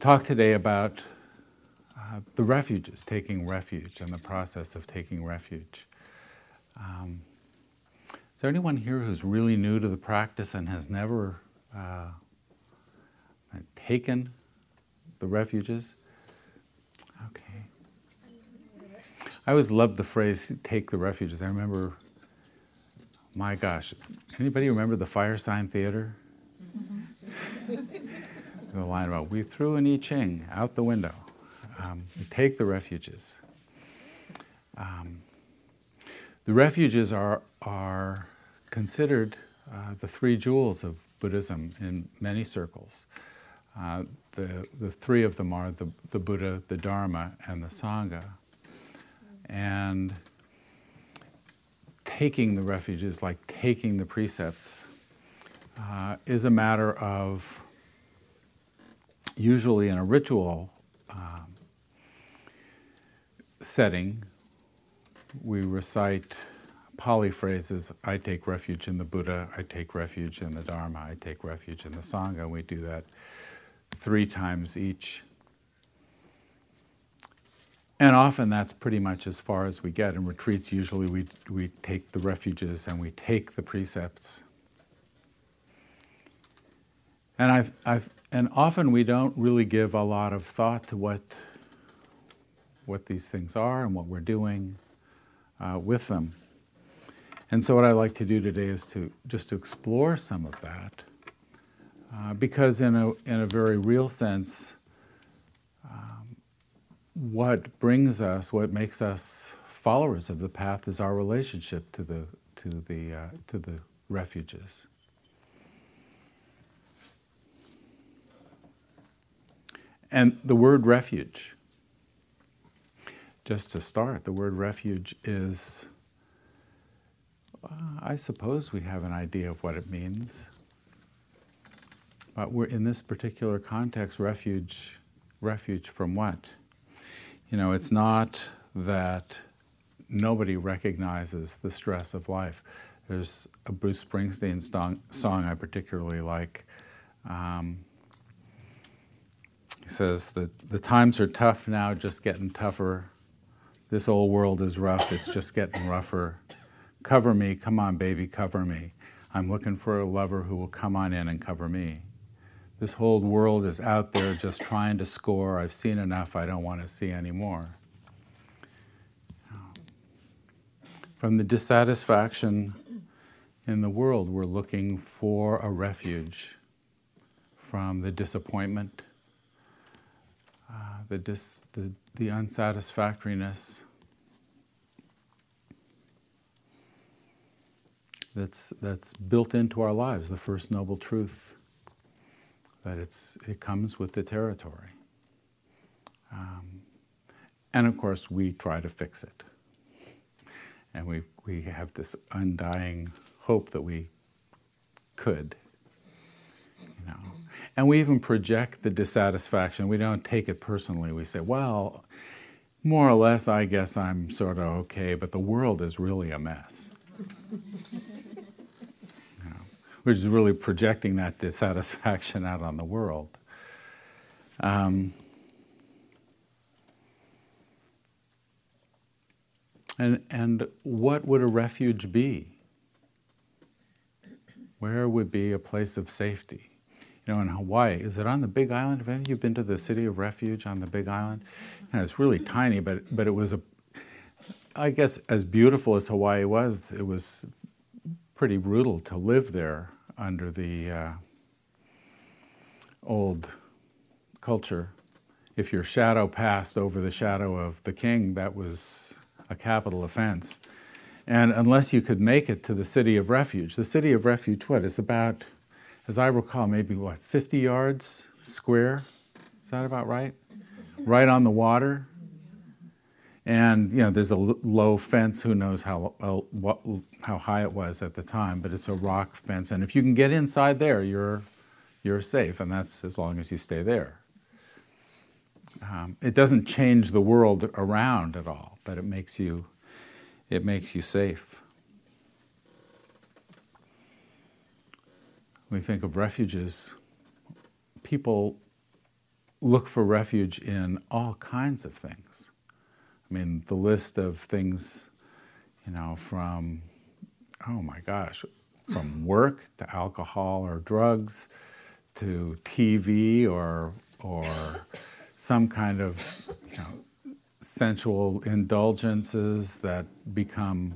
talk today about uh, the refuges, taking refuge, and the process of taking refuge. Um, is there anyone here who's really new to the practice and has never uh, taken the refuges? Okay. I always loved the phrase "take the refuges." I remember, my gosh, anybody remember the Firesign Theatre? The line about we threw an I Ching out the window. Um, we take the refuges. Um, the refuges are, are considered uh, the three jewels of Buddhism in many circles. Uh, the, the three of them are the, the Buddha, the Dharma, and the Sangha. And taking the refuges, like taking the precepts, uh, is a matter of usually in a ritual um, setting, we recite Pali phrases I take refuge in the Buddha, I take refuge in the Dharma, I take refuge in the Sangha. And We do that three times each. And often that's pretty much as far as we get. In retreats, usually we, we take the refuges and we take the precepts. And I've, I've and often we don't really give a lot of thought to what, what these things are and what we're doing uh, with them. And so, what I'd like to do today is to just to explore some of that, uh, because in a in a very real sense, um, what brings us, what makes us followers of the path, is our relationship to the to the uh, to the refuges. And the word refuge, just to start, the word refuge is, uh, I suppose we have an idea of what it means. But we're in this particular context, refuge, refuge from what? You know, it's not that nobody recognizes the stress of life. There's a Bruce Springsteen song, song I particularly like. Um, he says that the times are tough now, just getting tougher. This old world is rough, it's just getting rougher. Cover me, come on, baby, cover me. I'm looking for a lover who will come on in and cover me. This whole world is out there just trying to score. I've seen enough, I don't want to see anymore. From the dissatisfaction in the world, we're looking for a refuge from the disappointment uh, the, dis, the, the unsatisfactoriness that's, that's built into our lives, the first noble truth that it's, it comes with the territory. Um, and of course, we try to fix it. And we, we have this undying hope that we could you know. And we even project the dissatisfaction. We don't take it personally. We say, well, more or less, I guess I'm sort of okay, but the world is really a mess. you know, which is really projecting that dissatisfaction out on the world. Um, and, and what would a refuge be? Where would be a place of safety? You know, in Hawaii. Is it on the Big Island? Have you been to the City of Refuge on the Big Island? And it's really tiny, but but it was a, I guess, as beautiful as Hawaii was, it was pretty brutal to live there under the uh, old culture. If your shadow passed over the shadow of the king, that was a capital offense. And unless you could make it to the city of refuge, the city of refuge, what, is about as I recall, maybe what, 50 yards square? Is that about right? Right on the water. And you know, there's a low fence. Who knows how uh, what, how high it was at the time? But it's a rock fence, and if you can get inside there, you're you're safe, and that's as long as you stay there. Um, it doesn't change the world around at all, but it makes you it makes you safe. We think of refuges, people look for refuge in all kinds of things. I mean, the list of things, you know, from, oh my gosh, from work to alcohol or drugs to TV or, or some kind of, you know, sensual indulgences that become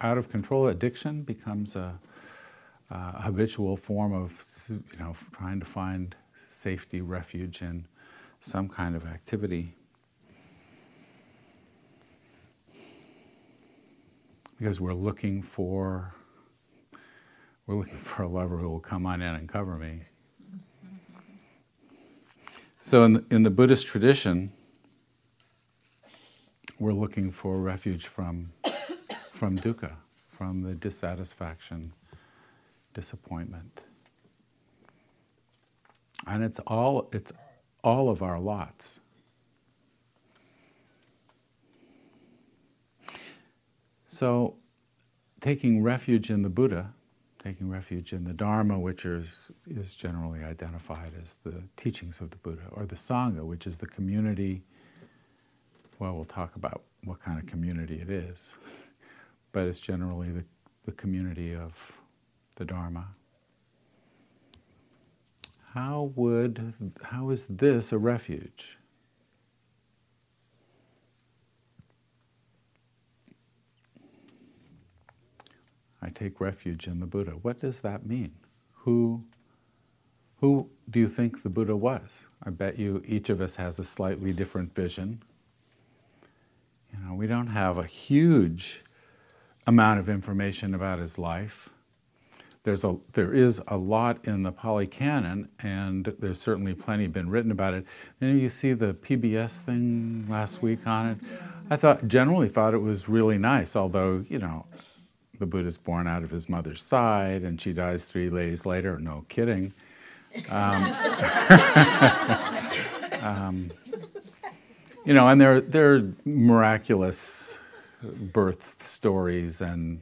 out of control. Addiction becomes a, a habitual form of, you know, trying to find safety, refuge in some kind of activity. Because we're looking for we're looking for a lover who will come on in and cover me. So in the, in the Buddhist tradition, we're looking for refuge from from dukkha, from the dissatisfaction, disappointment and it's all it's all of our lots. So, taking refuge in the Buddha, taking refuge in the Dharma, which is, is generally identified as the teachings of the Buddha, or the Sangha, which is the community. Well, we'll talk about what kind of community it is, but it's generally the, the community of the Dharma. How would how is this a refuge? I take refuge in the buddha. What does that mean? Who who do you think the buddha was? I bet you each of us has a slightly different vision. You know we don't have a huge amount of information about his life there's a, there is a lot in the Pali Canon, and there's certainly plenty been written about it. And you see the PBS thing last week on it. I thought generally thought it was really nice, although you know, the Buddha's born out of his mother's side, and she dies three days later. No kidding. Um, um, you know, and there there are miraculous birth stories and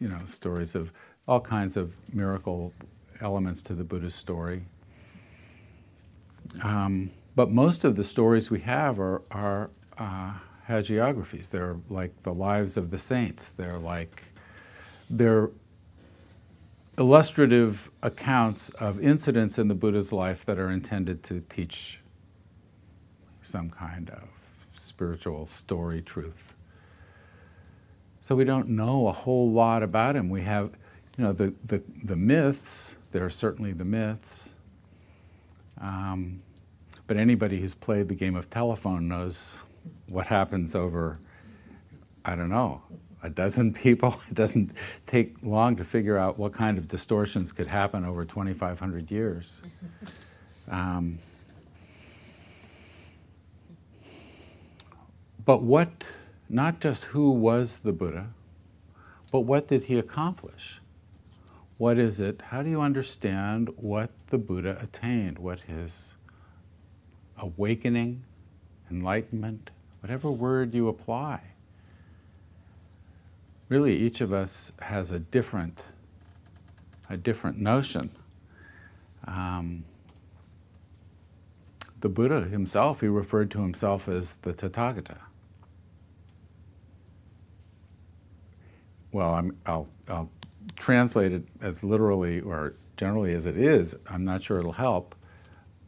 you know stories of all kinds of miracle elements to the Buddhist story. Um, but most of the stories we have are, are uh, hagiographies. They're like the lives of the saints. They're like they're illustrative accounts of incidents in the Buddha's life that are intended to teach some kind of spiritual story truth. So we don't know a whole lot about him. We have you know, the, the, the myths, there are certainly the myths. Um, but anybody who's played the game of telephone knows what happens over, I don't know, a dozen people. It doesn't take long to figure out what kind of distortions could happen over 2,500 years. Um, but what, not just who was the Buddha, but what did he accomplish? What is it? How do you understand what the Buddha attained? What his awakening, enlightenment, whatever word you apply? Really, each of us has a different, a different notion. Um, the Buddha himself, he referred to himself as the Tathagata. Well, i will I'll translated as literally or generally as it is, I'm not sure it'll help,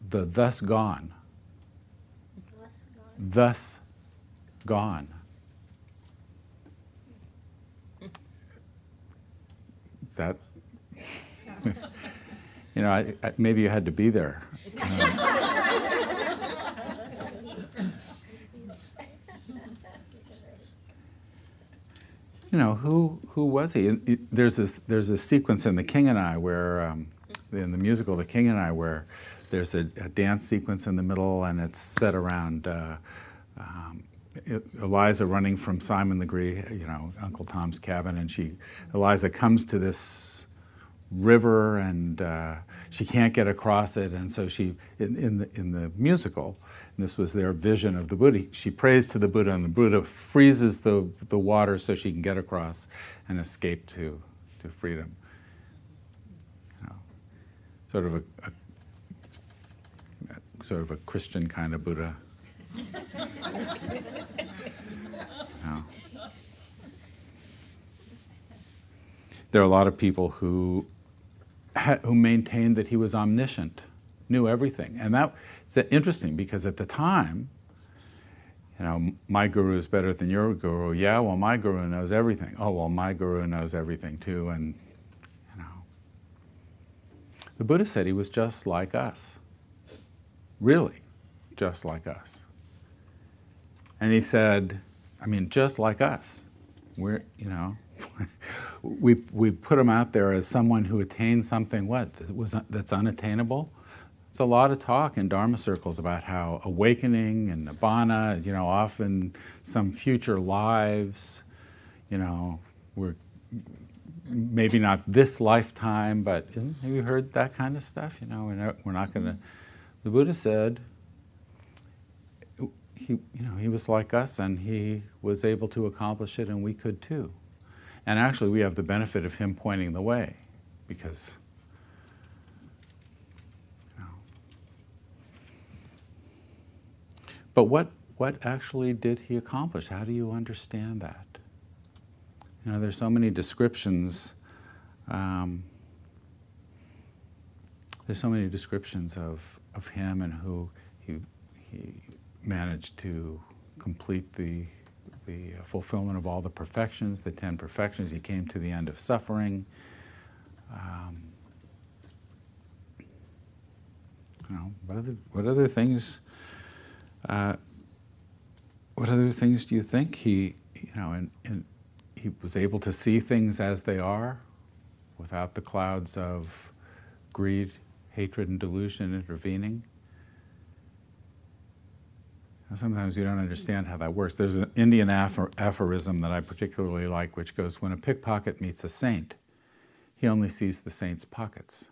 the thus gone. Thus gone. Thus gone. Is that, you know, I, I, maybe you had to be there. Um, you know, who who was he? there's this there's a sequence in The King and I where um, in the musical The King and I where there's a, a, dance sequence in the middle and it's set around uh, um, Eliza running from Simon the Legree, you know, Uncle Tom's cabin, and she Eliza comes to this river and uh, she can't get across it, and so she in, in the in the musical this was their vision of the Buddha. She prays to the Buddha, and the Buddha freezes the, the water so she can get across and escape to, to freedom. You know, sort of a, a sort of a Christian kind of Buddha. no. There are a lot of people who, who maintained that he was omniscient, knew everything. And that's interesting because at the time, you know, my guru is better than your guru. Yeah, well, my guru knows everything. Oh, well, my guru knows everything too. And, you know, the Buddha said he was just like us. Really, just like us. And he said, I mean, just like us. We're, you know, we, we put him out there as someone who attained something, what, that was, that's unattainable? It's a lot of talk in Dharma circles about how awakening and nibbana, you know, often some future lives, you know, we're maybe not this lifetime, but have you heard that kind of stuff? You know, we're not, we're not going to. The Buddha said, he, you know, he was like us and he was able to accomplish it and we could too. And actually, we have the benefit of him pointing the way because But what, what actually did he accomplish? How do you understand that? You know, there's so many descriptions. Um, there's so many descriptions of, of him and who he, he managed to complete the, the fulfillment of all the perfections, the ten perfections. He came to the end of suffering. Um, you know, what other, what other things uh, what other things do you think he, you know, and, and he was able to see things as they are without the clouds of greed, hatred, and delusion intervening? Sometimes you don't understand how that works. There's an Indian aphorism that I particularly like, which goes When a pickpocket meets a saint, he only sees the saint's pockets.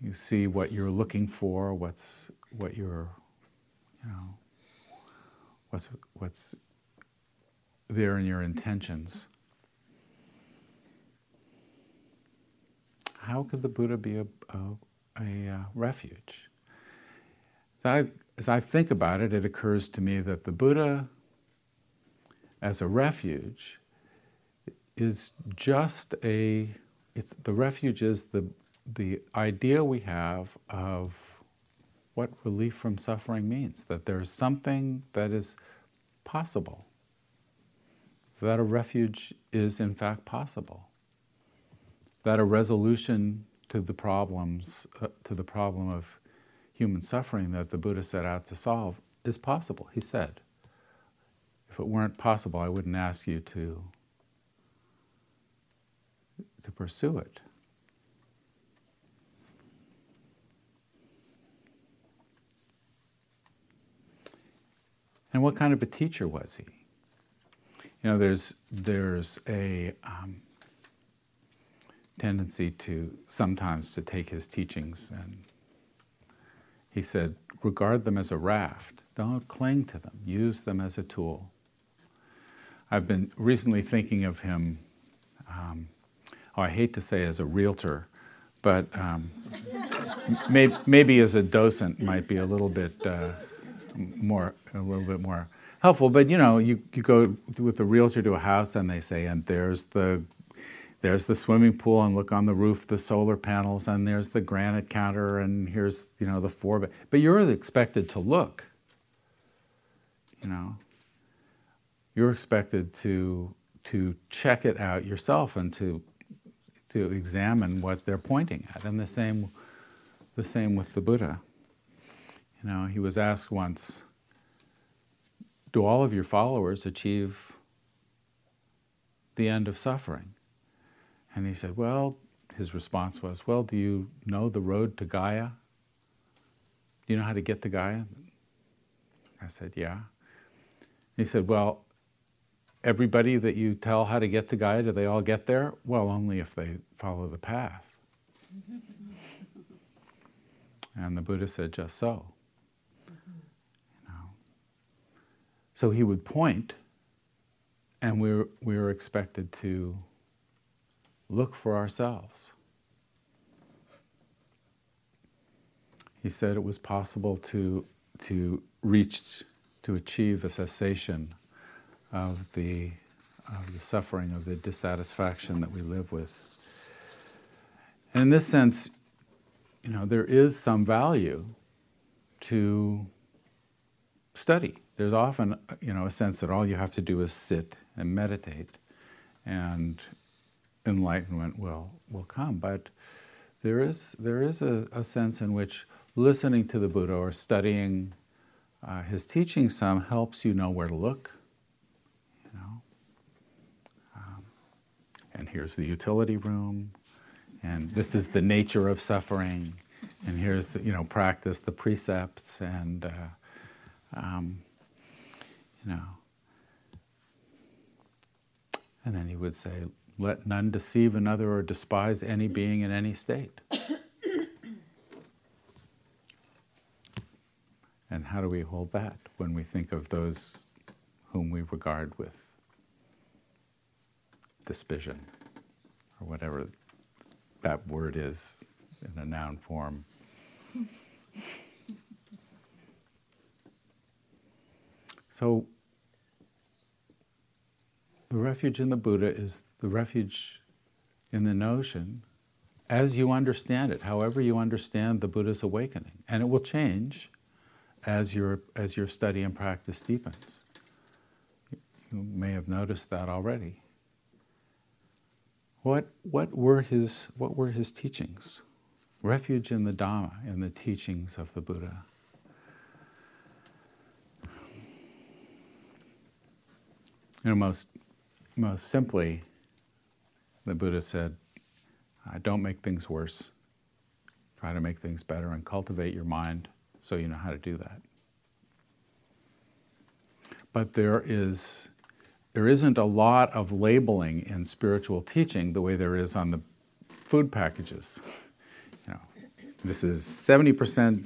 You see what you're looking for, what's what you're, you know, what's what's there in your intentions. How could the Buddha be a, a, a uh, refuge? As I, as I think about it, it occurs to me that the Buddha, as a refuge, is just a, it's, the refuge is the, the idea we have of what relief from suffering means that there's something that is possible, that a refuge is in fact possible, that a resolution to the problems, uh, to the problem of human suffering that the Buddha set out to solve is possible, he said. If it weren't possible, I wouldn't ask you to, to pursue it. And what kind of a teacher was he? You know, there's, there's a um, tendency to sometimes to take his teachings and he said, regard them as a raft. Don't cling to them. Use them as a tool. I've been recently thinking of him, um, oh, I hate to say as a realtor, but um, may, maybe as a docent might be a little bit uh, more a little bit more helpful. But you know, you, you go with the realtor to a house and they say, and there's the there's the swimming pool and look on the roof the solar panels and there's the granite counter and here's you know the four but you're expected to look you know. You're expected to to check it out yourself and to to examine what they're pointing at. And the same the same with the buddha. You know, he was asked once, Do all of your followers achieve the end of suffering? And he said, Well, his response was, Well, do you know the road to Gaya? Do you know how to get to Gaya? I said, Yeah. He said, Well, everybody that you tell how to get to Gaya, do they all get there? Well, only if they follow the path. and the Buddha said, Just so. So he would point, and we were, we were expected to look for ourselves. he said it was possible to, to reach, to achieve a cessation of the, of the suffering, of the dissatisfaction that we live with. And in this sense, you know, there is some value to study. There's often, you know, a sense that all you have to do is sit and meditate, and enlightenment will will come. But there is there is a, a sense in which listening to the Buddha or studying uh, his teaching some helps you know where to look. You know, um, and here's the utility room, and this is the nature of suffering, and here's the you know practice the precepts and. Uh, um, you know. And then he would say, Let none deceive another or despise any being in any state. and how do we hold that when we think of those whom we regard with suspicion or whatever that word is in a noun form? So, the refuge in the Buddha is the refuge in the notion as you understand it, however you understand the Buddha's awakening. And it will change as your, as your study and practice deepens. You may have noticed that already. What, what, were, his, what were his teachings? Refuge in the Dhamma, in the teachings of the Buddha. You know, most, most simply, the Buddha said, don't make things worse. Try to make things better and cultivate your mind so you know how to do that. But there is there isn't a lot of labeling in spiritual teaching the way there is on the food packages. You know, this is 70%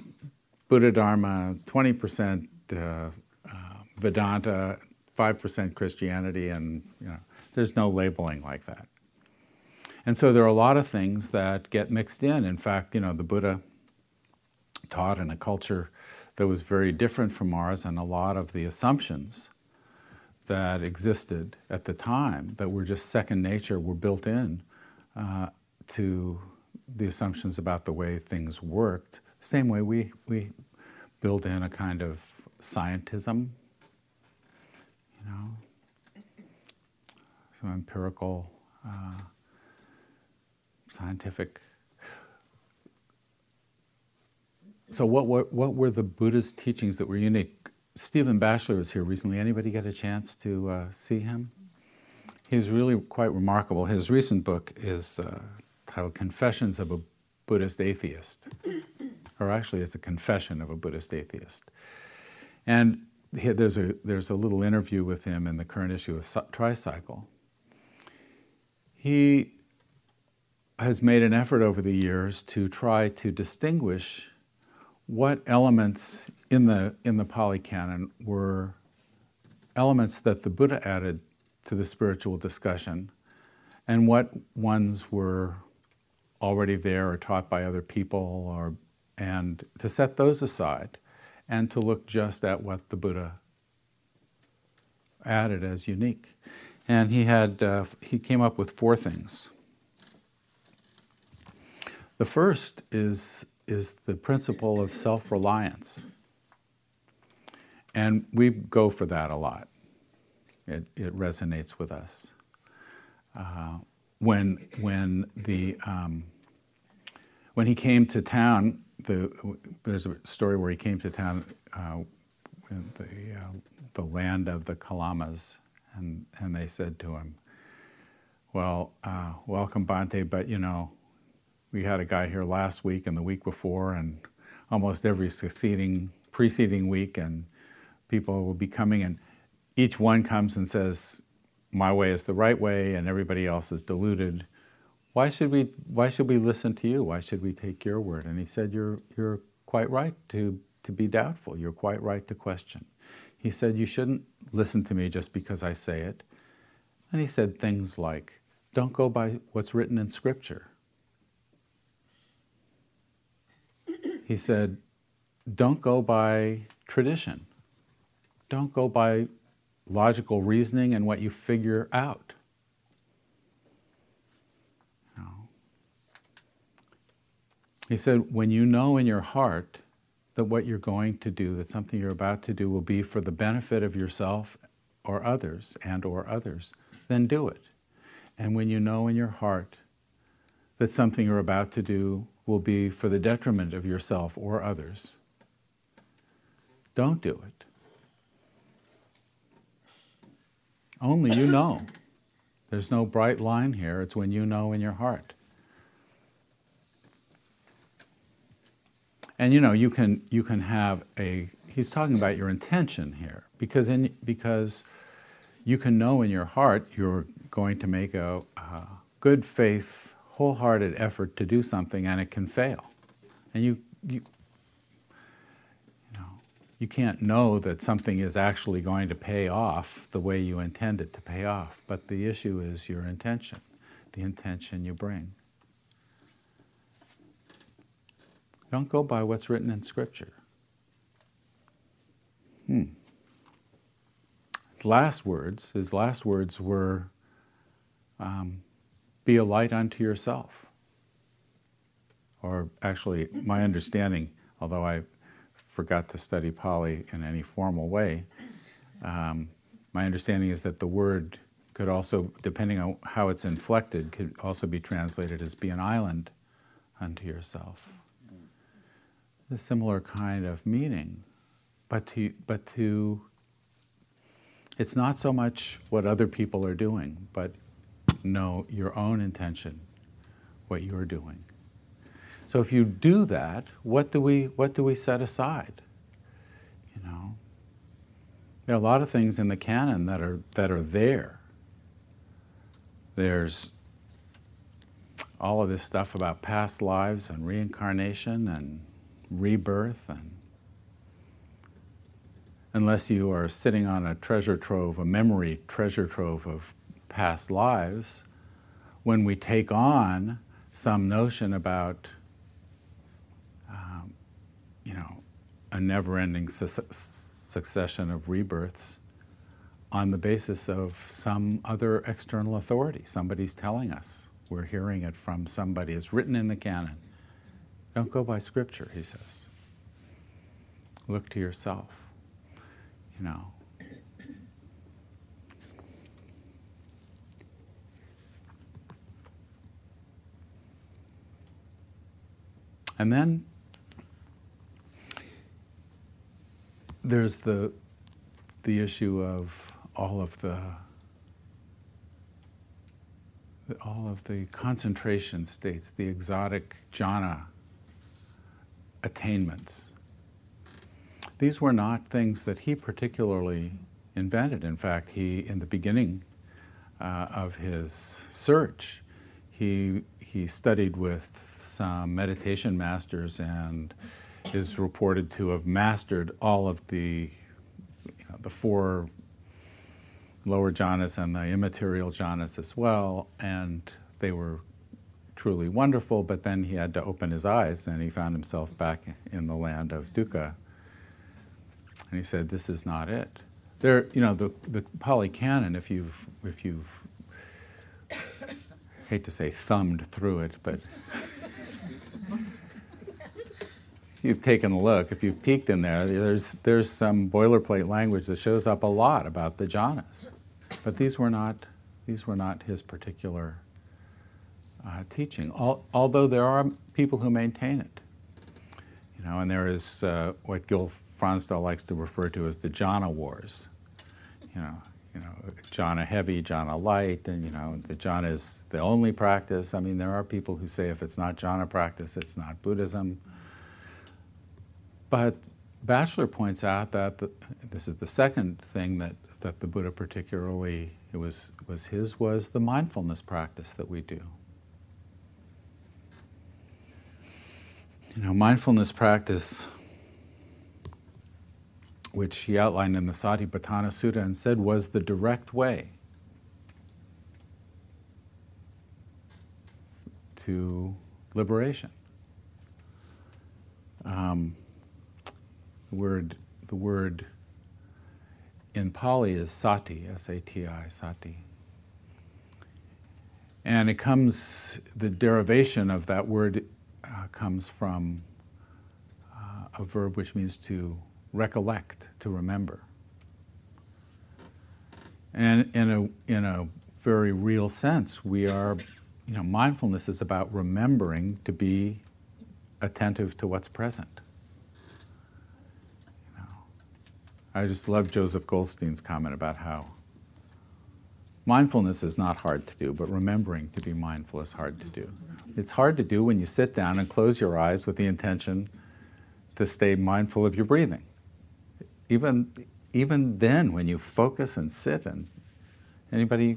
Buddha Dharma, 20% uh, uh, Vedanta, 5% Christianity, and you know, there's no labeling like that. And so there are a lot of things that get mixed in. In fact, you know, the Buddha taught in a culture that was very different from ours, and a lot of the assumptions that existed at the time that were just second nature were built in uh, to the assumptions about the way things worked. Same way we, we build in a kind of scientism you know, some empirical, uh, scientific. So, what, what, what were the Buddha's teachings that were unique? Stephen Batchelor was here recently. Anybody get a chance to uh, see him? He's really quite remarkable. His recent book is uh, titled Confessions of a Buddhist Atheist, or actually, it's a confession of a Buddhist atheist. And there's a, there's a little interview with him in the current issue of Tricycle. He has made an effort over the years to try to distinguish what elements in the, in the Pali Canon were elements that the Buddha added to the spiritual discussion and what ones were already there or taught by other people or and to set those aside and to look just at what the Buddha added as unique. And he had uh, he came up with four things. The first is is the principle of self-reliance, and we go for that a lot. It, it resonates with us. Uh, when when the um, when he came to town the, there's a story where he came to town uh, the, uh, the land of the Kalamas, and, and they said to him, Well, uh, welcome, Bhante, but you know, we had a guy here last week and the week before, and almost every succeeding, preceding week, and people will be coming, and each one comes and says, My way is the right way, and everybody else is deluded why should we why should we listen to you? Why should we take your word? And he said, You're you're quite right to, to be doubtful. You're quite right to question. He said, You shouldn't listen to me just because I say it. And he said things like, Don't go by what's written in Scripture. he said, don't go by tradition. Don't go by logical reasoning and what you figure out. You know. He said, when you know in your heart that what you're going to do, that something you're about to do will be for the benefit of yourself or others and or others, then do it. And when you know in your heart that something you're about to do will be for the detriment of yourself or others, don't do it. Only you know. There's no bright line here. It's when you know in your heart. And you know, you can you can have a he's talking about your intention here because in because you can know in your heart you're going to make a, a good faith, wholehearted effort to do something and it can fail. And you, you, you, can't know that something is actually going to pay off the way you intend it to pay off, but the issue is your intention, the intention you bring. Don't go by what's written in Scripture. Hmm last words, his last words were, um, be a light unto yourself. Or actually, my understanding, although I forgot to study Pali in any formal way, um, my understanding is that the word could also, depending on how it's inflected, could also be translated as be an island unto yourself. A similar kind of meaning, but to, but to it's not so much what other people are doing, but know your own intention, what you're doing. So if you do that, what do we what do we set aside? You know, there are a lot of things in the canon that are that are there. There's all of this stuff about past lives and reincarnation and rebirth and unless you are sitting on a treasure trove, a memory treasure trove of past lives, when we take on some notion about, um, you know, a never ending su- succession of rebirths on the basis of some other external authority. Somebody's telling us. We're hearing it from somebody. It's written in the canon. Don't go by scripture, he says. Look to yourself you know. And then there's the, the issue of all of the all of the concentration states, the exotic jhana attainments these were not things that he particularly invented. In fact, he, in the beginning uh, of his search, he, he studied with some meditation masters and is reported to have mastered all of the, you know, the four lower jhanas and the immaterial jhanas as well, and they were truly wonderful, but then he had to open his eyes and he found himself back in the land of dukkha and he said, "This is not it." There, you know, the the Pali Canon. If you've if you've hate to say thumbed through it, but you've taken a look. If you've peeked in there, there's there's some boilerplate language that shows up a lot about the jhanas, but these were not these were not his particular uh, teaching. Al- although there are people who maintain it, you know, and there is uh, what Gil Fronsdal likes to refer to as the jhana wars. You know, you know, jhana heavy, jhana light, and you know, the jhana is the only practice. I mean, there are people who say if it's not jhana practice, it's not Buddhism. But Batchelor points out that the, this is the second thing that, that the Buddha particularly it was was his was the mindfulness practice that we do. You know, mindfulness practice which he outlined in the Satipatthana Sutta and said was the direct way to liberation. Um, the word the word in Pali is sati, S-A-T-I, sati. And it comes, the derivation of that word uh, comes from uh, a verb which means to recollect, to remember. And in a, in a very real sense, we are, you know, mindfulness is about remembering to be attentive to what's present. You know, I just love Joseph Goldstein's comment about how mindfulness is not hard to do, but remembering to be mindful is hard to do. It's hard to do when you sit down and close your eyes with the intention to stay mindful of your breathing. Even, even then, when you focus and sit and anybody,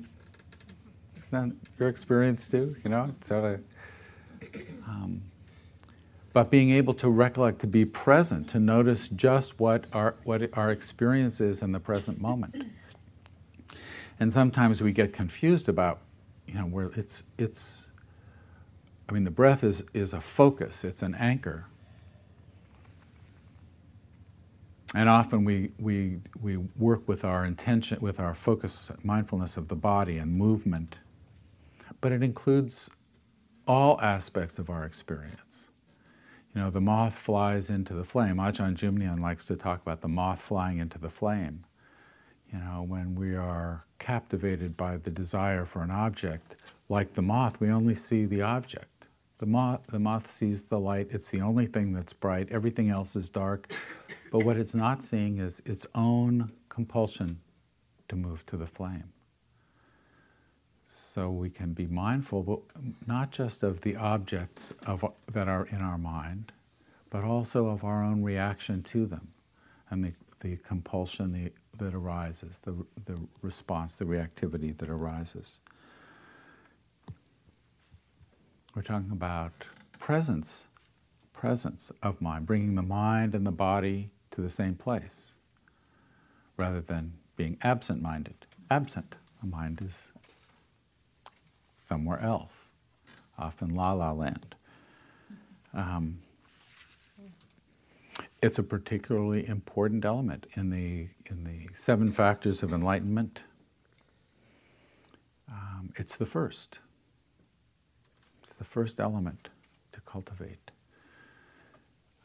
is that your experience too? You know, sort of. Um, but being able to recollect, to be present, to notice just what our, what our experience is in the present moment. And sometimes we get confused about, you know, where it's, it's I mean, the breath is, is a focus, it's an anchor. And often we, we, we work with our intention, with our focus, mindfulness of the body and movement, but it includes all aspects of our experience. You know, the moth flies into the flame. Ajahn Jumnian likes to talk about the moth flying into the flame. You know, when we are captivated by the desire for an object, like the moth, we only see the object. The moth, the moth sees the light, it's the only thing that's bright, everything else is dark. But what it's not seeing is its own compulsion to move to the flame. So we can be mindful, but not just of the objects of, that are in our mind, but also of our own reaction to them and the, the compulsion the, that arises, the, the response, the reactivity that arises. We're talking about presence, presence of mind, bringing the mind and the body to the same place rather than being absent minded. Absent, the mind is somewhere else, often la la land. Um, it's a particularly important element in the, in the seven factors of enlightenment. Um, it's the first. It's the first element to cultivate.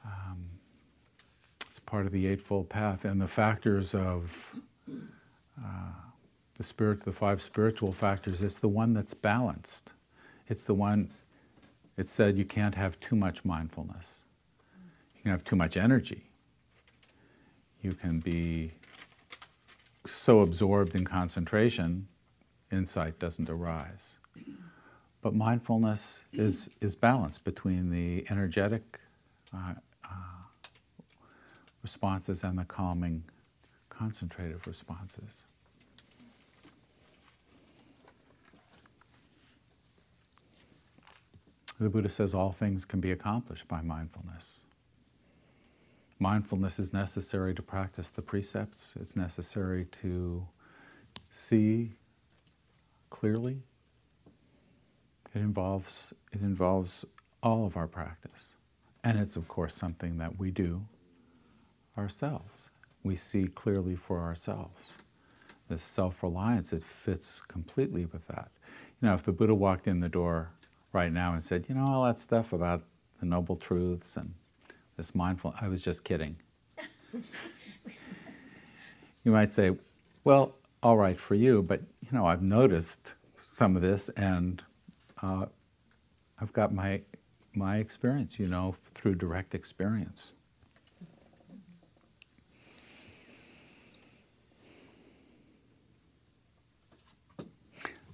Um, it's part of the Eightfold Path, and the factors of uh, the spirit, the five spiritual factors. It's the one that's balanced. It's the one. It said you can't have too much mindfulness. You can have too much energy. You can be so absorbed in concentration, insight doesn't arise. But mindfulness is, is balance between the energetic uh, uh, responses and the calming, concentrative responses. The Buddha says all things can be accomplished by mindfulness. Mindfulness is necessary to practice the precepts, it's necessary to see clearly it involves, it involves all of our practice. And it's, of course, something that we do ourselves. We see clearly for ourselves. This self reliance, it fits completely with that. You know, if the Buddha walked in the door right now and said, you know, all that stuff about the Noble Truths and this mindful, I was just kidding. you might say, well, all right for you, but you know, I've noticed some of this and uh, I've got my my experience, you know, through direct experience.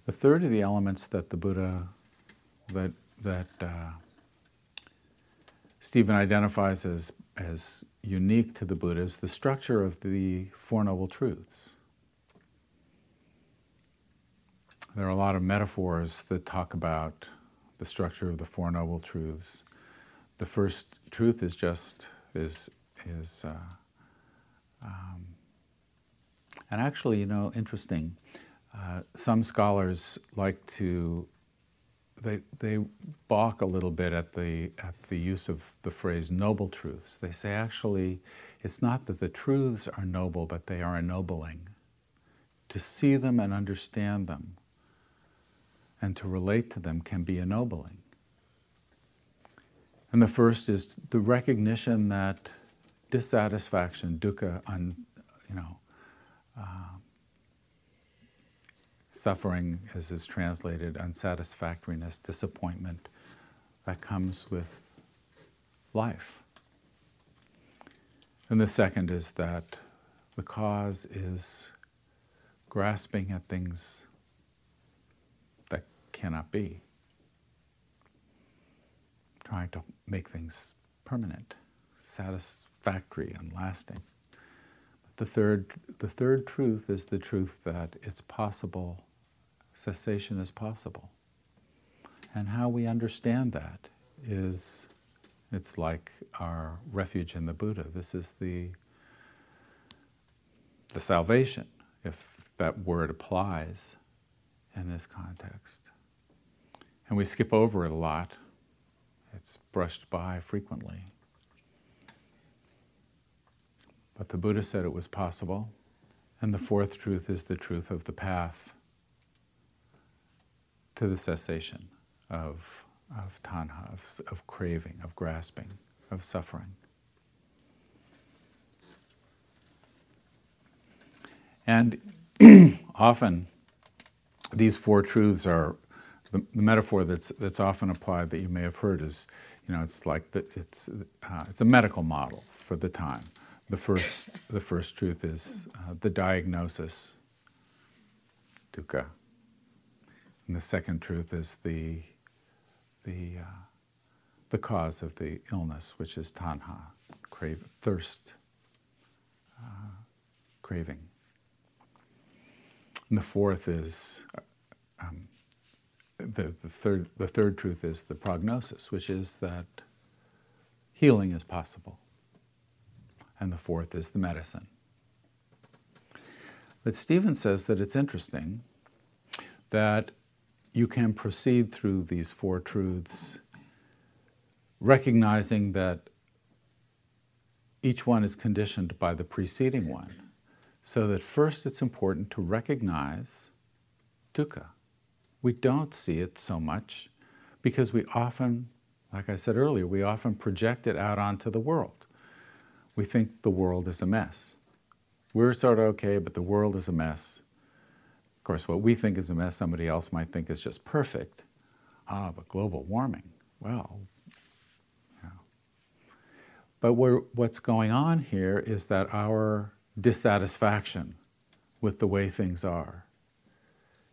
The third of the elements that the Buddha, that that uh, Stephen identifies as as unique to the Buddha is the structure of the Four Noble Truths. There are a lot of metaphors that talk about the structure of the Four Noble Truths. The first truth is just is is uh, um, and actually, you know, interesting. Uh, some scholars like to they, they balk a little bit at the, at the use of the phrase noble truths. They say actually, it's not that the truths are noble, but they are ennobling. To see them and understand them and to relate to them can be ennobling. And the first is the recognition that dissatisfaction, dukkha, un, you know, uh, suffering, as is translated, unsatisfactoriness, disappointment, that comes with life. And the second is that the cause is grasping at things that cannot be, trying to make things permanent, satisfactory, and lasting. The third, the third truth is the truth that it's possible cessation is possible. And how we understand that is it's like our refuge in the Buddha. This is the, the salvation, if that word applies in this context. And we skip over it a lot, it's brushed by frequently. But the Buddha said it was possible. And the fourth truth is the truth of the path to the cessation of, of tanha, of, of craving, of grasping, of suffering. And often these four truths are the, the, metaphor that's, that's often applied that you may have heard is, you know, it's like the, it's, uh, it's a medical model for the time. The first, the first truth is uh, the diagnosis, dukkha, and the second truth is the, the, uh, the cause of the illness, which is tanha, crave, thirst, uh, craving. And the fourth is um, the, the, third, the third truth is the prognosis, which is that healing is possible. And the fourth is the medicine. But Stephen says that it's interesting that you can proceed through these four truths, recognizing that each one is conditioned by the preceding one. So that first it's important to recognize dukkha. We don't see it so much because we often, like I said earlier, we often project it out onto the world. We think the world is a mess. We're sort of okay, but the world is a mess course, what we think is a mess, somebody else might think is just perfect. Ah, but global warming, well, yeah. But what's going on here is that our dissatisfaction with the way things are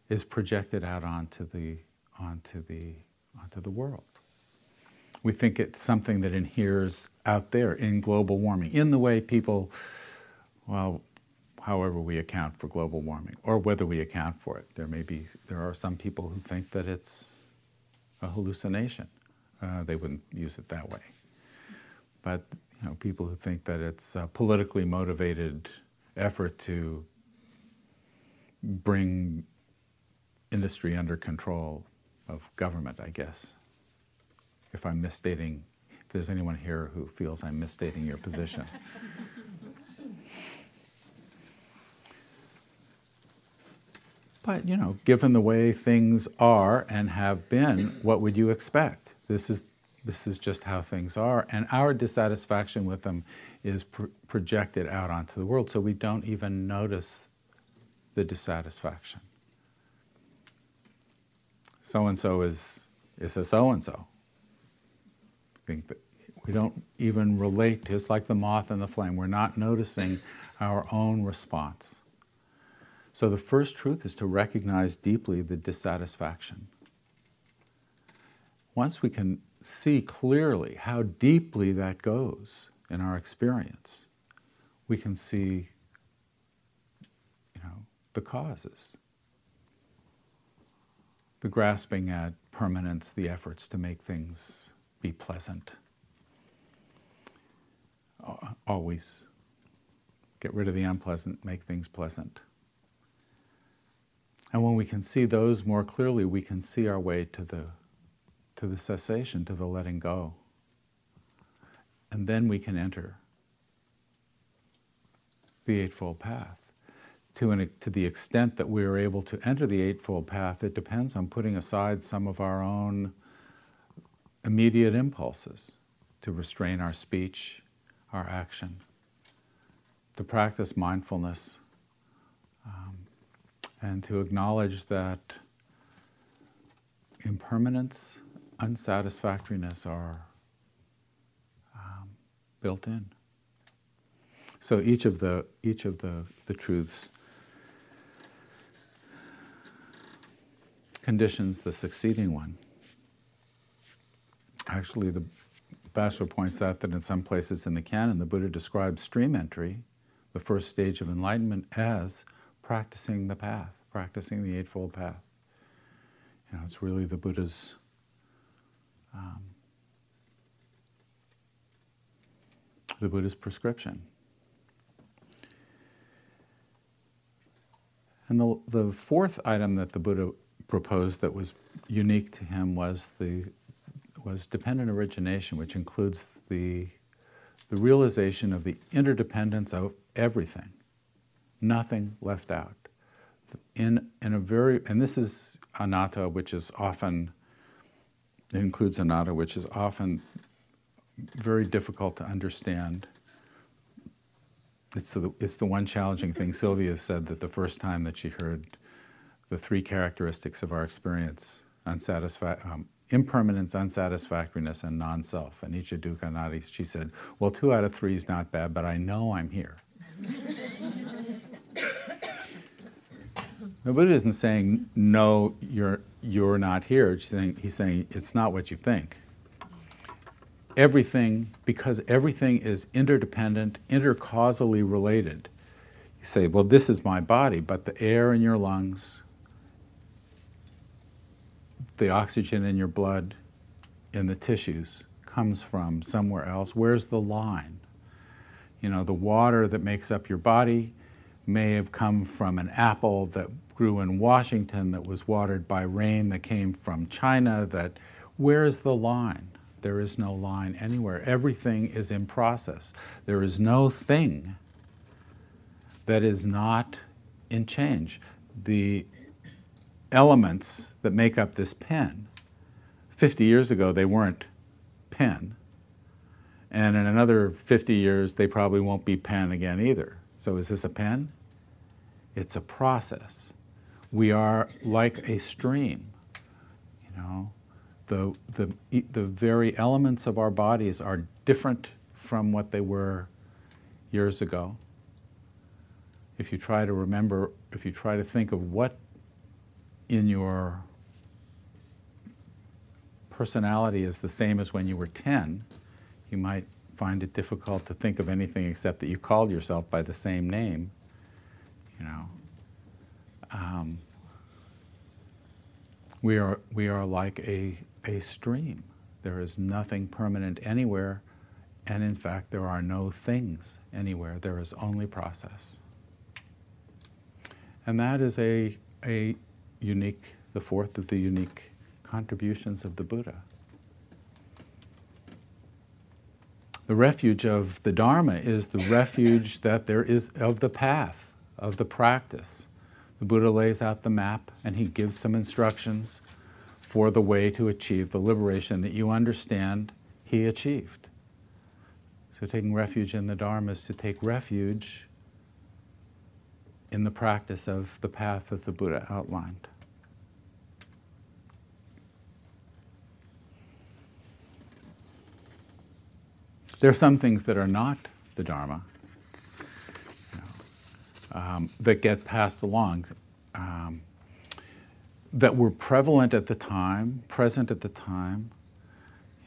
is projected out onto the, onto the, onto the world. We think it's something that inheres out there in global warming, in the way people, well, however we account for global warming, or whether we account for it. There may be, there are some people who think that it's a hallucination. Uh, they wouldn't use it that way. But you know, people who think that it's a politically motivated effort to bring industry under control of government, I guess. If I'm misstating, if there's anyone here who feels I'm misstating your position. But, you know, given the way things are and have been, what would you expect? This is, this is just how things are. And our dissatisfaction with them is pr- projected out onto the world, so we don't even notice the dissatisfaction. So and so is is a so and so. Think that we don't even relate, to. It's like the moth and the flame. We're not noticing our own response. So the first truth is to recognize deeply the dissatisfaction. Once we can see clearly how deeply that goes in our experience, we can see you know, the causes. The grasping at permanence, the efforts to make things be pleasant. Always get rid of the unpleasant, make things pleasant. And when we can see those more clearly, we can see our way to the, to the cessation, to the letting go. And then we can enter the Eightfold Path. To, an, to the extent that we are able to enter the Eightfold Path, it depends on putting aside some of our own immediate impulses to restrain our speech, our action, to practice mindfulness, um, and to acknowledge that impermanence, unsatisfactoriness are um, built in. So each of the each of the, the truths conditions the succeeding one. Actually, the Batchelor points out that in some places in the canon, the Buddha describes stream entry, the first stage of enlightenment, as practicing the path, practicing the Eightfold Path. You know, it's really the Buddha's um, the Buddha's prescription. And the, the fourth item that the Buddha proposed that was unique to him was the was dependent origination, which includes the the realization of the interdependence of everything, nothing left out. In in a very and this is anatta, which is often it includes anatta, which is often very difficult to understand. It's the, it's the one challenging thing. Sylvia said that the first time that she heard the three characteristics of our experience unsatisfa- um, impermanence, unsatisfactoriness, and non self. Anicca dukkha anatta, she said, Well, two out of three is not bad, but I know I'm here. the Buddha isn't saying, No, you're, you're not here. Saying, he's saying, It's not what you think everything, because everything is interdependent, intercausally related. You say, well, this is my body, but the air in your lungs, the oxygen in your blood, in the tissues comes from somewhere else. Where's the line? You know, the water that makes up your body may have come from an apple that grew in Washington that was watered by rain that came from China that where's the line? There is no line anywhere. Everything is in process. There is no thing that is not in change. The elements that make up this pen, 50 years ago, they weren't pen. And in another 50 years, they probably won't be pen again either. So, is this a pen? It's a process. We are like a stream, you know the, the, the very elements of our bodies are different from what they were years ago. If you try to remember, if you try to think of what in your personality is the same as when you were 10, you might find it difficult to think of anything except that you called yourself by the same name. You know, um, we are we are like a a stream. There is nothing permanent anywhere, and in fact, there are no things anywhere. There is only process. And that is a, a unique, the fourth of the unique contributions of the Buddha. The refuge of the Dharma is the refuge that there is of the path, of the practice. The Buddha lays out the map and he gives some instructions for the way to achieve the liberation that you understand he achieved. So, taking refuge in the Dharma is to take refuge in the practice of the path that the Buddha outlined. There are some things that are not the Dharma um, that get passed along. Um, that were prevalent at the time, present at the time.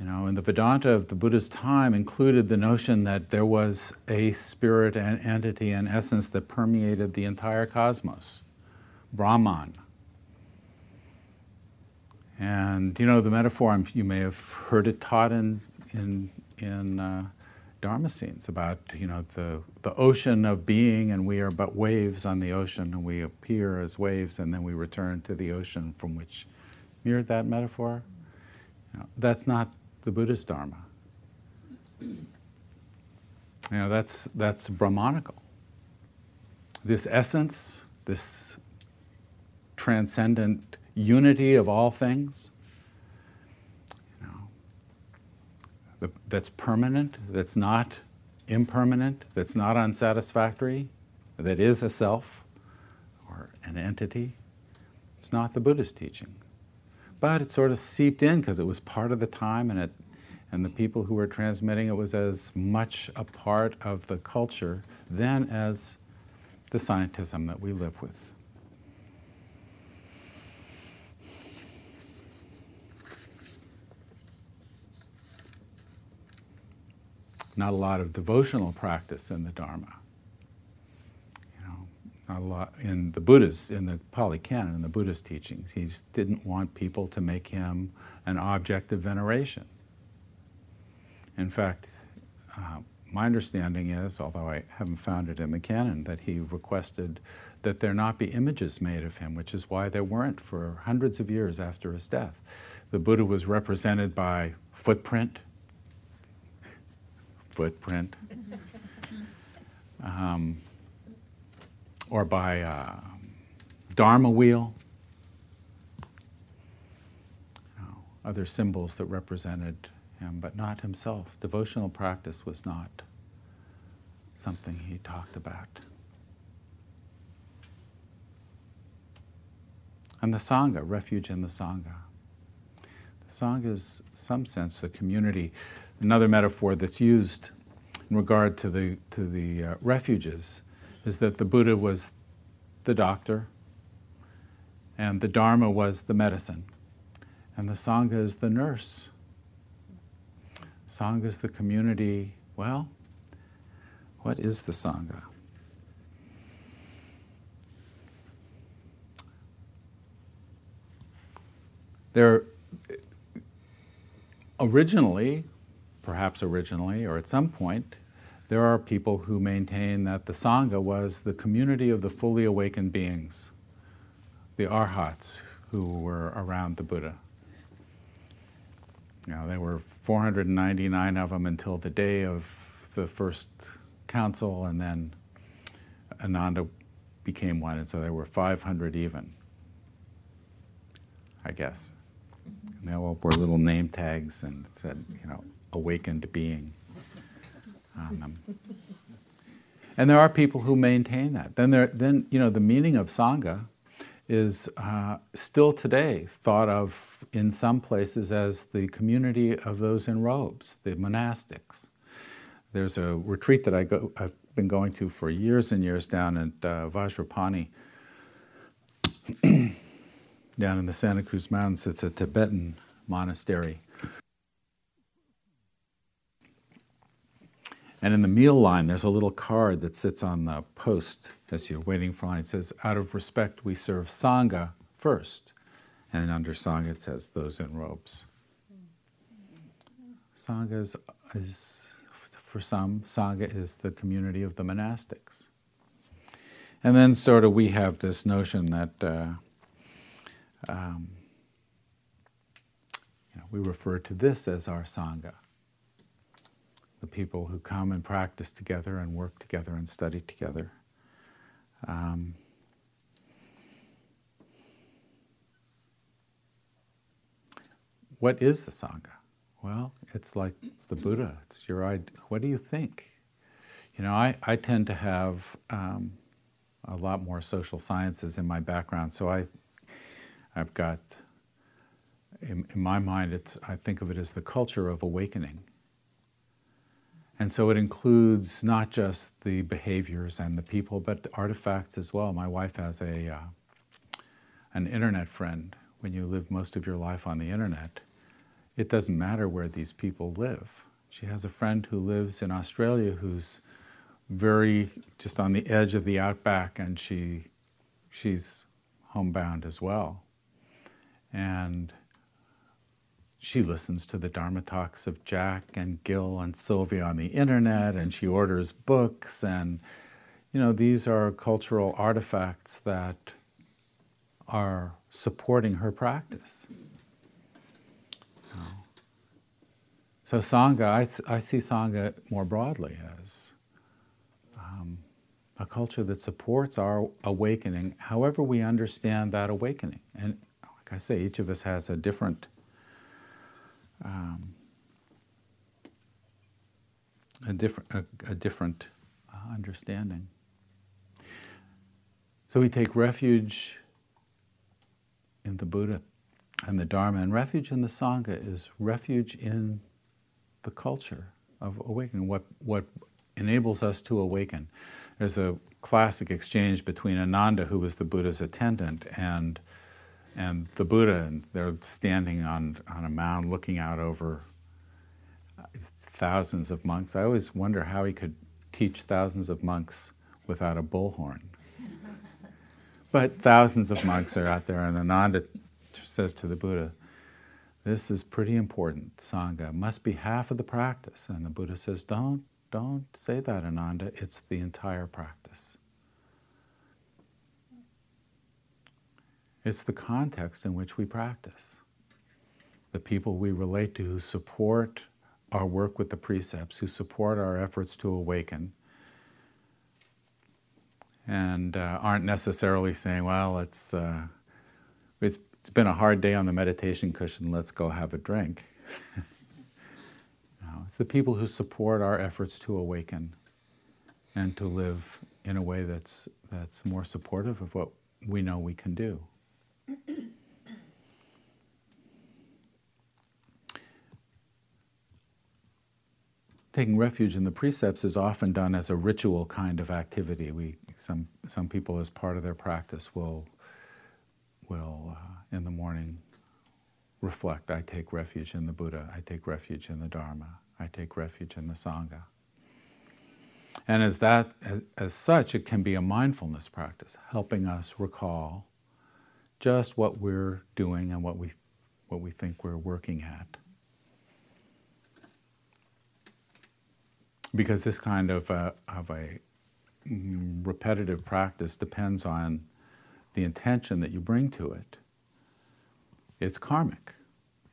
You know, and the Vedanta of the Buddha's time included the notion that there was a spirit and entity and essence that permeated the entire cosmos, Brahman. And you know, the metaphor, you may have heard it taught in, in, in uh, Damascenes about you know the the ocean of being, and we are but waves on the ocean, and we appear as waves, and then we return to the ocean from which. You heard that metaphor? You know, that's not the Buddhist Dharma. You know, that's, that's Brahmanical. This essence, this transcendent unity of all things, you know, that's permanent, that's not impermanent, that's not unsatisfactory, that is a self or an entity. It's not the Buddhist teaching. But it sort of seeped in because it was part of the time and it and the people who were transmitting it was as much a part of the culture then as the scientism that we live with. Not a lot of devotional practice in the Dharma. You know, not a lot in the Buddhist, in the Pali Canon, in the Buddhist teachings. He just didn't want people to make him an object of veneration. In fact, uh, my understanding is, although I haven't found it in the canon, that he requested that there not be images made of him, which is why there weren't for hundreds of years after his death. The Buddha was represented by footprint, footprint, um, or by Dharma wheel, know, other symbols that represented him, but not himself. Devotional practice was not something he talked about. And the Sangha, refuge in the Sangha. The Sangha is, some sense, a community. Another metaphor that's used in regard to the, to the uh, refuges is that the Buddha was the doctor, and the Dharma was the medicine, and the Sangha is the nurse Sangha is the community. Well, what is the Sangha? There, originally, perhaps originally, or at some point, there are people who maintain that the Sangha was the community of the fully awakened beings, the arhats who were around the Buddha. Know, there were 499 of them until the day of the first council, and then Ananda became one, and so there were 500 even, I guess. Mm-hmm. And they all wore little name tags and said, you know, awakened being on them. And there are people who maintain that. Then, there, then you know, the meaning of Sangha is uh, still today thought of in some places as the community of those in robes, the monastics. There's a retreat that I go, I've been going to for years and years down at uh, Vajrapani, down in the Santa Cruz Mountains. It's a Tibetan monastery. And in the meal line, there's a little card that sits on the post as you're waiting for line. It says, Out of respect, we serve Sangha first. And under Sangha, it says, Those in robes. Sangha is, is, for some, Sangha is the community of the monastics. And then, sort of, we have this notion that uh, um, you know, we refer to this as our Sangha the people who come and practice together and work together and study together. Um, what is the Sangha? Well, it's like the Buddha. It's your idea. What do you think? You know, I, I tend to have um, a lot more social sciences in my background, so I, I've got, in, in my mind, it's, I think of it as the culture of awakening. And so it includes not just the behaviors and the people, but the artifacts as well. My wife has a, uh, an internet friend. When you live most of your life on the internet, it doesn't matter where these people live. She has a friend who lives in Australia who's very just on the edge of the outback, and she, she's homebound as well. And she listens to the Dharma talks of Jack and Gil and Sylvia on the internet, and she orders books. And, you know, these are cultural artifacts that are supporting her practice. So, Sangha, I, I see Sangha more broadly as um, a culture that supports our awakening, however we understand that awakening. And like I say, each of us has a different. Um, a different, a, a different uh, understanding. So we take refuge in the Buddha and the Dharma, and refuge in the Sangha is refuge in the culture of awakening, what, what enables us to awaken. There's a classic exchange between Ananda, who was the Buddha's attendant, and, and the Buddha, and they're standing on, on a mound looking out over thousands of monks. I always wonder how he could teach thousands of monks without a bullhorn. but thousands of monks are out there, and Ananda says to the Buddha, This is pretty important. Sangha must be half of the practice. And the Buddha says, Don't, don't say that, Ananda. It's the entire practice. It's the context in which we practice. The people we relate to who support our work with the precepts, who support our efforts to awaken, and uh, aren't necessarily saying, well, it's, uh, it's, it's been a hard day on the meditation cushion, let's go have a drink. no, it's the people who support our efforts to awaken and to live in a way that's, that's more supportive of what we know we can do. Taking refuge in the precepts is often done as a ritual kind of activity. We, some, some people, as part of their practice, will, will uh, in the morning reflect I take refuge in the Buddha, I take refuge in the Dharma, I take refuge in the Sangha. And as, that, as, as such, it can be a mindfulness practice, helping us recall just what we're doing and what we, what we think we're working at. Because this kind of a, of a mm, repetitive practice depends on the intention that you bring to it. It's karmic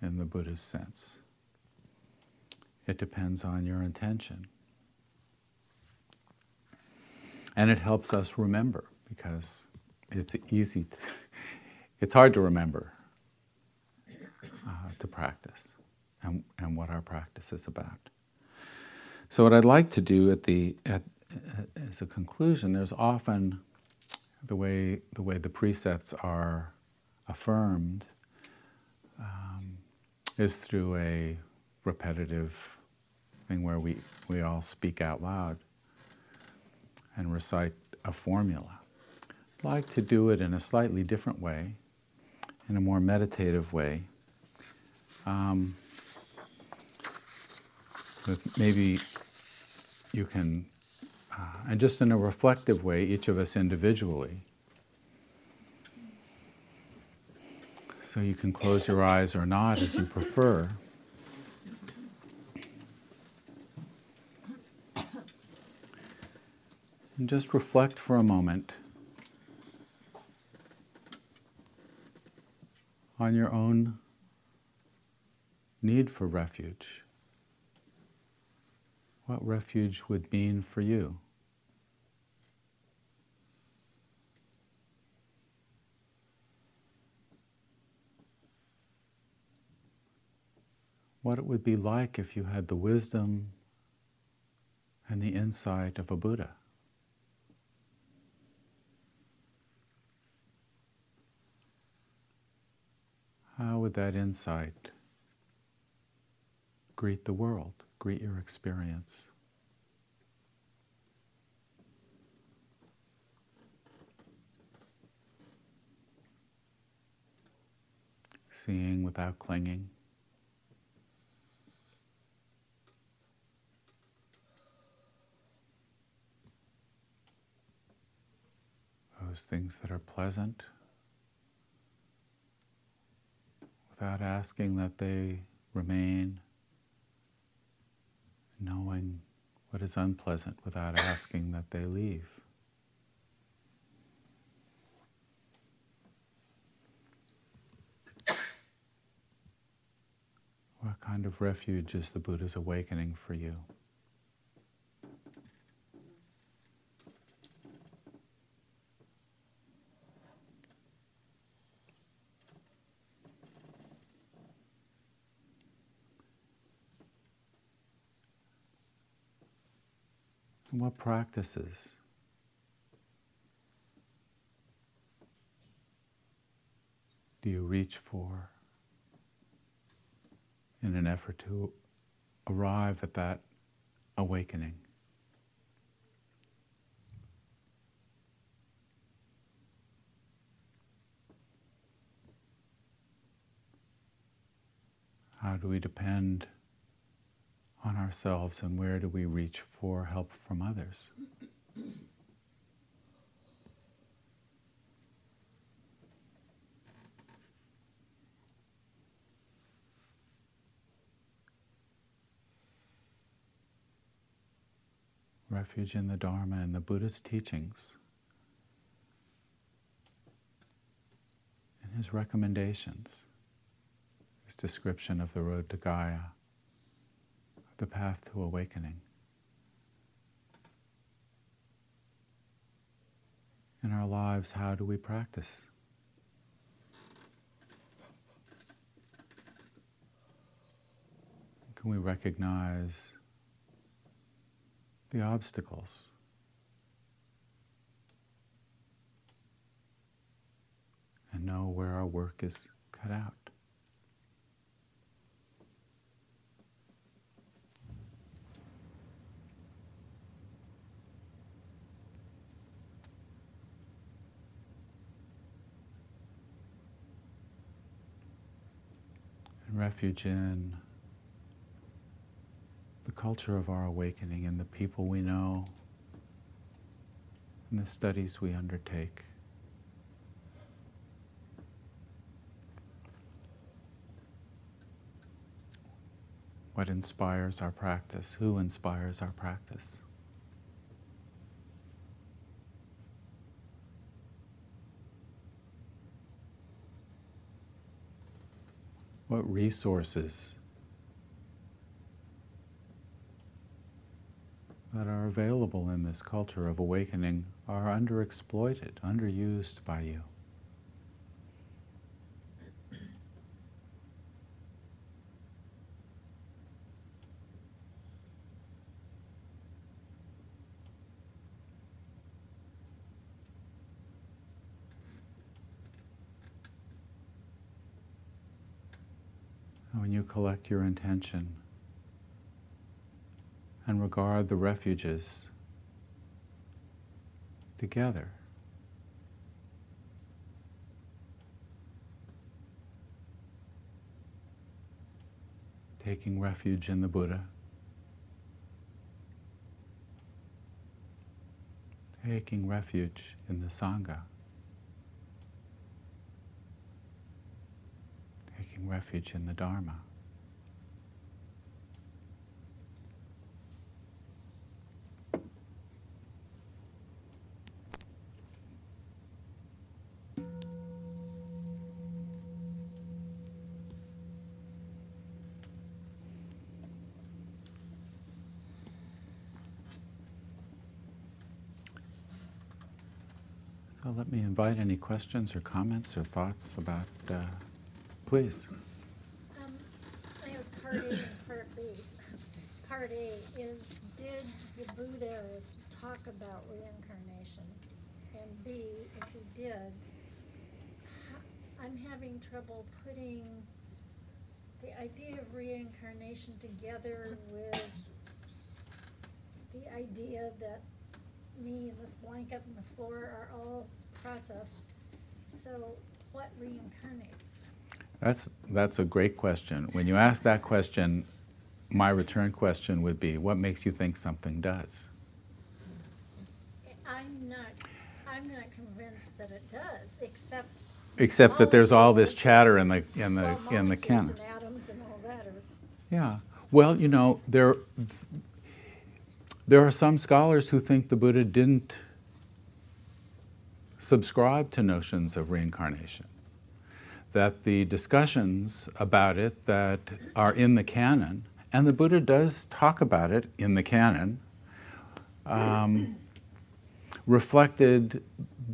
in the Buddha's sense. It depends on your intention. And it helps us remember because it's easy, to, it's hard to remember uh, to practice and, and what our practice is about. So, what I'd like to do at the at, as a conclusion, there's often the way the way the precepts are affirmed um, is through a repetitive thing where we, we all speak out loud and recite a formula. I'd like to do it in a slightly different way, in a more meditative way. Um, with maybe you can, uh, and just in a reflective way, each of us individually. So you can close your eyes or not as you prefer. And just reflect for a moment on your own need for refuge what refuge would mean for you. What it would be like if you had the wisdom and the insight of a Buddha. How would that insight greet the world? Greet your experience. Seeing without clinging. Those things that are pleasant without asking that they remain knowing what is unpleasant without asking that they leave. What kind of refuge is the Buddha's awakening for you? What practices do you reach for in an effort to arrive at that awakening? How do we depend on ourselves and where do we reach for help from others? Refuge in the Dharma and the Buddha's teachings, and his recommendations, his description of the road to Gaya the path to awakening. In our lives, how do we practice? Can we recognize the obstacles? And know where our work is cut out. Refuge in the culture of our awakening and the people we know and the studies we undertake. What inspires our practice? Who inspires our practice? What resources that are available in this culture of awakening are underexploited, underused by you? when you collect your intention and regard the refuges together. Taking refuge in the Buddha, taking refuge in the Sangha. taking refuge in the Dharma. Let me invite any questions or comments or thoughts about uh, Please. Um, I have part A and part B. Part A is, did the Buddha talk about reincarnation? And B, if he did, I'm having trouble putting the idea of reincarnation together with the idea that me and this blanket and the floor are all process. So what reincarnates? That's, that's a great question. When you ask that question, my return question would be, what makes you think something does? I'm not, I'm not convinced that it does, except. Except that there's all this chatter in the, in the, well, in the canon. and atoms and all that are, Yeah. Well, you know, there, there are some scholars who think the Buddha didn't subscribe to notions of reincarnation that the discussions about it that are in the canon, and the Buddha does talk about it in the canon, um, reflected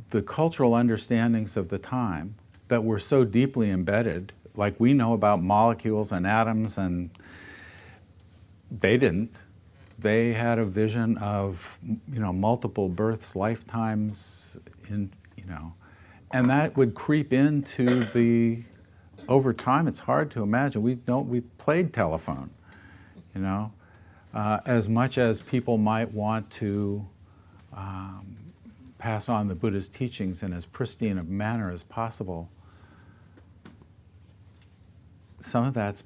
the cultural understandings of the time that were so deeply embedded, like we know about molecules and atoms, and they didn't. They had a vision of you know multiple births, lifetimes, in you know, and that would creep into the. Over time, it's hard to imagine. We don't. We played telephone, you know, uh, as much as people might want to um, pass on the Buddha's teachings in as pristine a manner as possible some of that's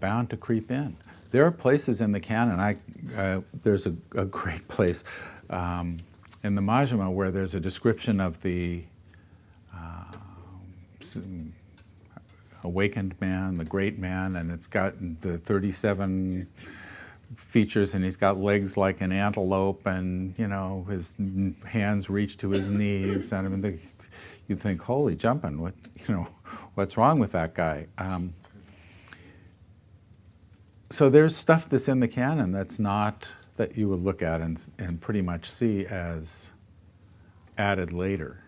bound to creep in. There are places in the canon. I, uh, there's a, a, great place um, in the Majjhima where there's a description of the uh, awakened man, the great man, and it's got the 37 features, and he's got legs like an antelope, and you know his hands reach to his knees, and I mean, the, you think, holy jumping, what you know, what's wrong with that guy? Um, so there's stuff that's in the canon that's not that you would look at and, and pretty much see as added later.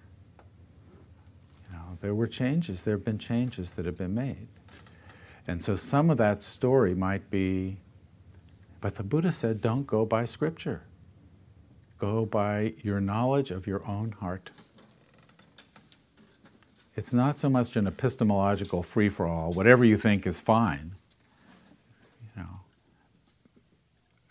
You know, there were changes, there have been changes that have been made. And so some of that story might be, but the Buddha said, don't go by scripture. Go by your knowledge of your own heart. It's not so much an epistemological free for all, whatever you think is fine.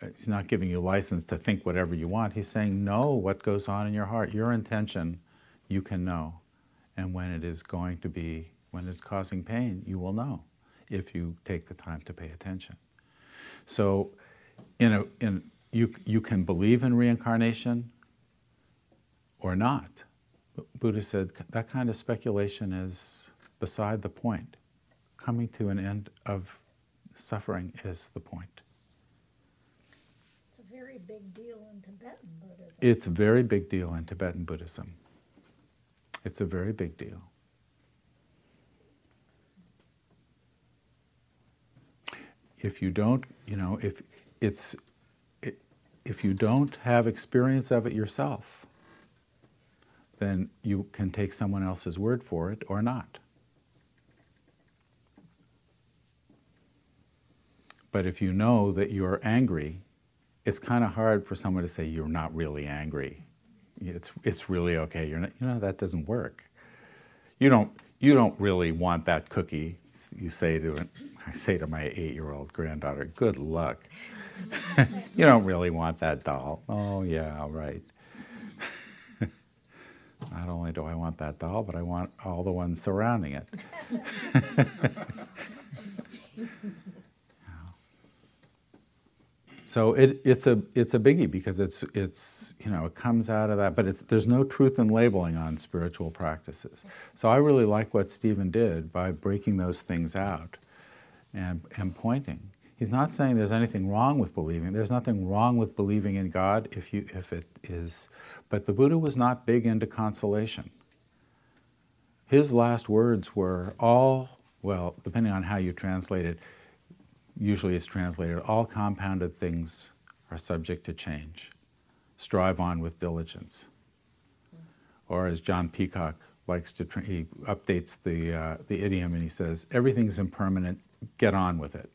He's not giving you license to think whatever you want. He's saying, know what goes on in your heart. Your intention, you can know. And when it is going to be, when it's causing pain, you will know if you take the time to pay attention. So, in a, in, you, you can believe in reincarnation or not. Buddha said that kind of speculation is beside the point. Coming to an end of suffering is the point big deal in Tibetan Buddhism. It's a very big deal in Tibetan Buddhism. It's a very big deal. If you don't, you know, if it's if you don't have experience of it yourself, then you can take someone else's word for it or not. But if you know that you're angry it's kind of hard for someone to say you're not really angry. It's, it's really okay. You're not, you know, that doesn't work. You don't, you don't really want that cookie. You say to I say to my eight-year-old granddaughter, good luck. you don't really want that doll. Oh yeah, right. Not only do I want that doll, but I want all the ones surrounding it. So it, it's a it's a biggie because it's it's you know it comes out of that, but there's no truth in labeling on spiritual practices. So I really like what Stephen did by breaking those things out and and pointing. He's not saying there's anything wrong with believing. There's nothing wrong with believing in God if you if it is, but the Buddha was not big into consolation. His last words were all well, depending on how you translate it usually is translated all compounded things are subject to change. Strive on with diligence. Or as John Peacock likes to, tra- he updates the, uh, the idiom and he says, everything's impermanent, get on with it.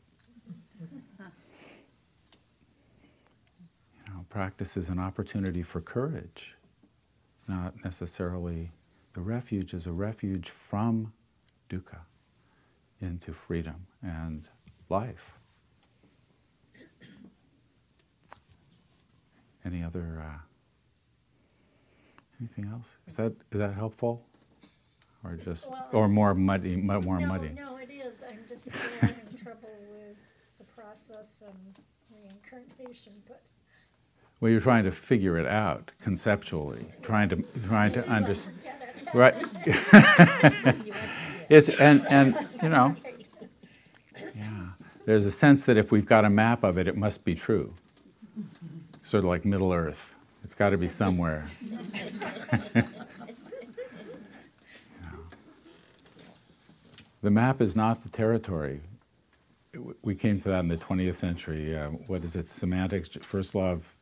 you know, practice is an opportunity for courage, not necessarily the refuge is a refuge from dukkha into freedom and life. Any other, uh, anything else? Is that, is that helpful? Or just, Well, or more muddy, mu- more no, muddy? No, it is. I'm just having trouble with the process and reincarnation, but Well, you're trying to figure it out conceptually, trying to, trying to understand. Right. it's, and, and, you know. There's a sense that if we've got a map of it, it must be true. Sort of like Middle Earth. It's got to be somewhere. The map is not the territory. We came to that in the 20th century. Uh, what is it? Semantics, first law of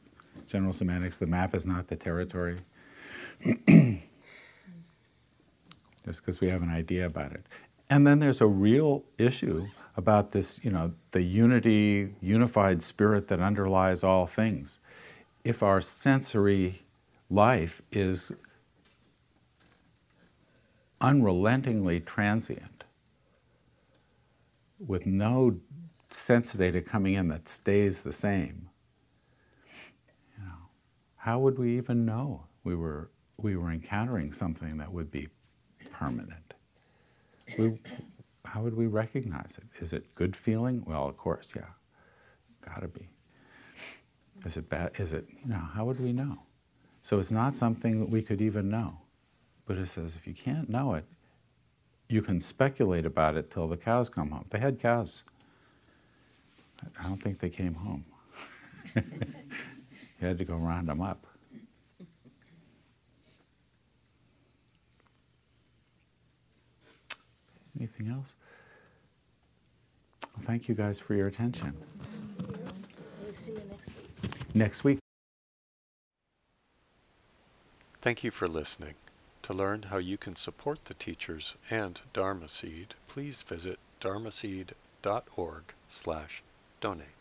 general semantics the map is not the territory. Just because we have an idea about it. And then there's a real issue about this, you know, the unity, unified spirit that underlies all things. If our sensory life is unrelentingly transient, with no sense data coming in that stays the same, you know, how would we even know we were we were encountering something that would be permanent? We, how would we recognize it? Is it good feeling? Well, of course, yeah, gotta be. Is it bad? Is it you know? How would we know? So it's not something that we could even know. Buddha says if you can't know it, you can speculate about it till the cows come home. They had cows. I don't think they came home. you had to go round them up. Anything else? Well, thank you guys for your attention. We'll see you next week. Next week. Thank you for listening. To learn how you can support the teachers and Dharma Seed, please visit dharmaseed.org slash donate.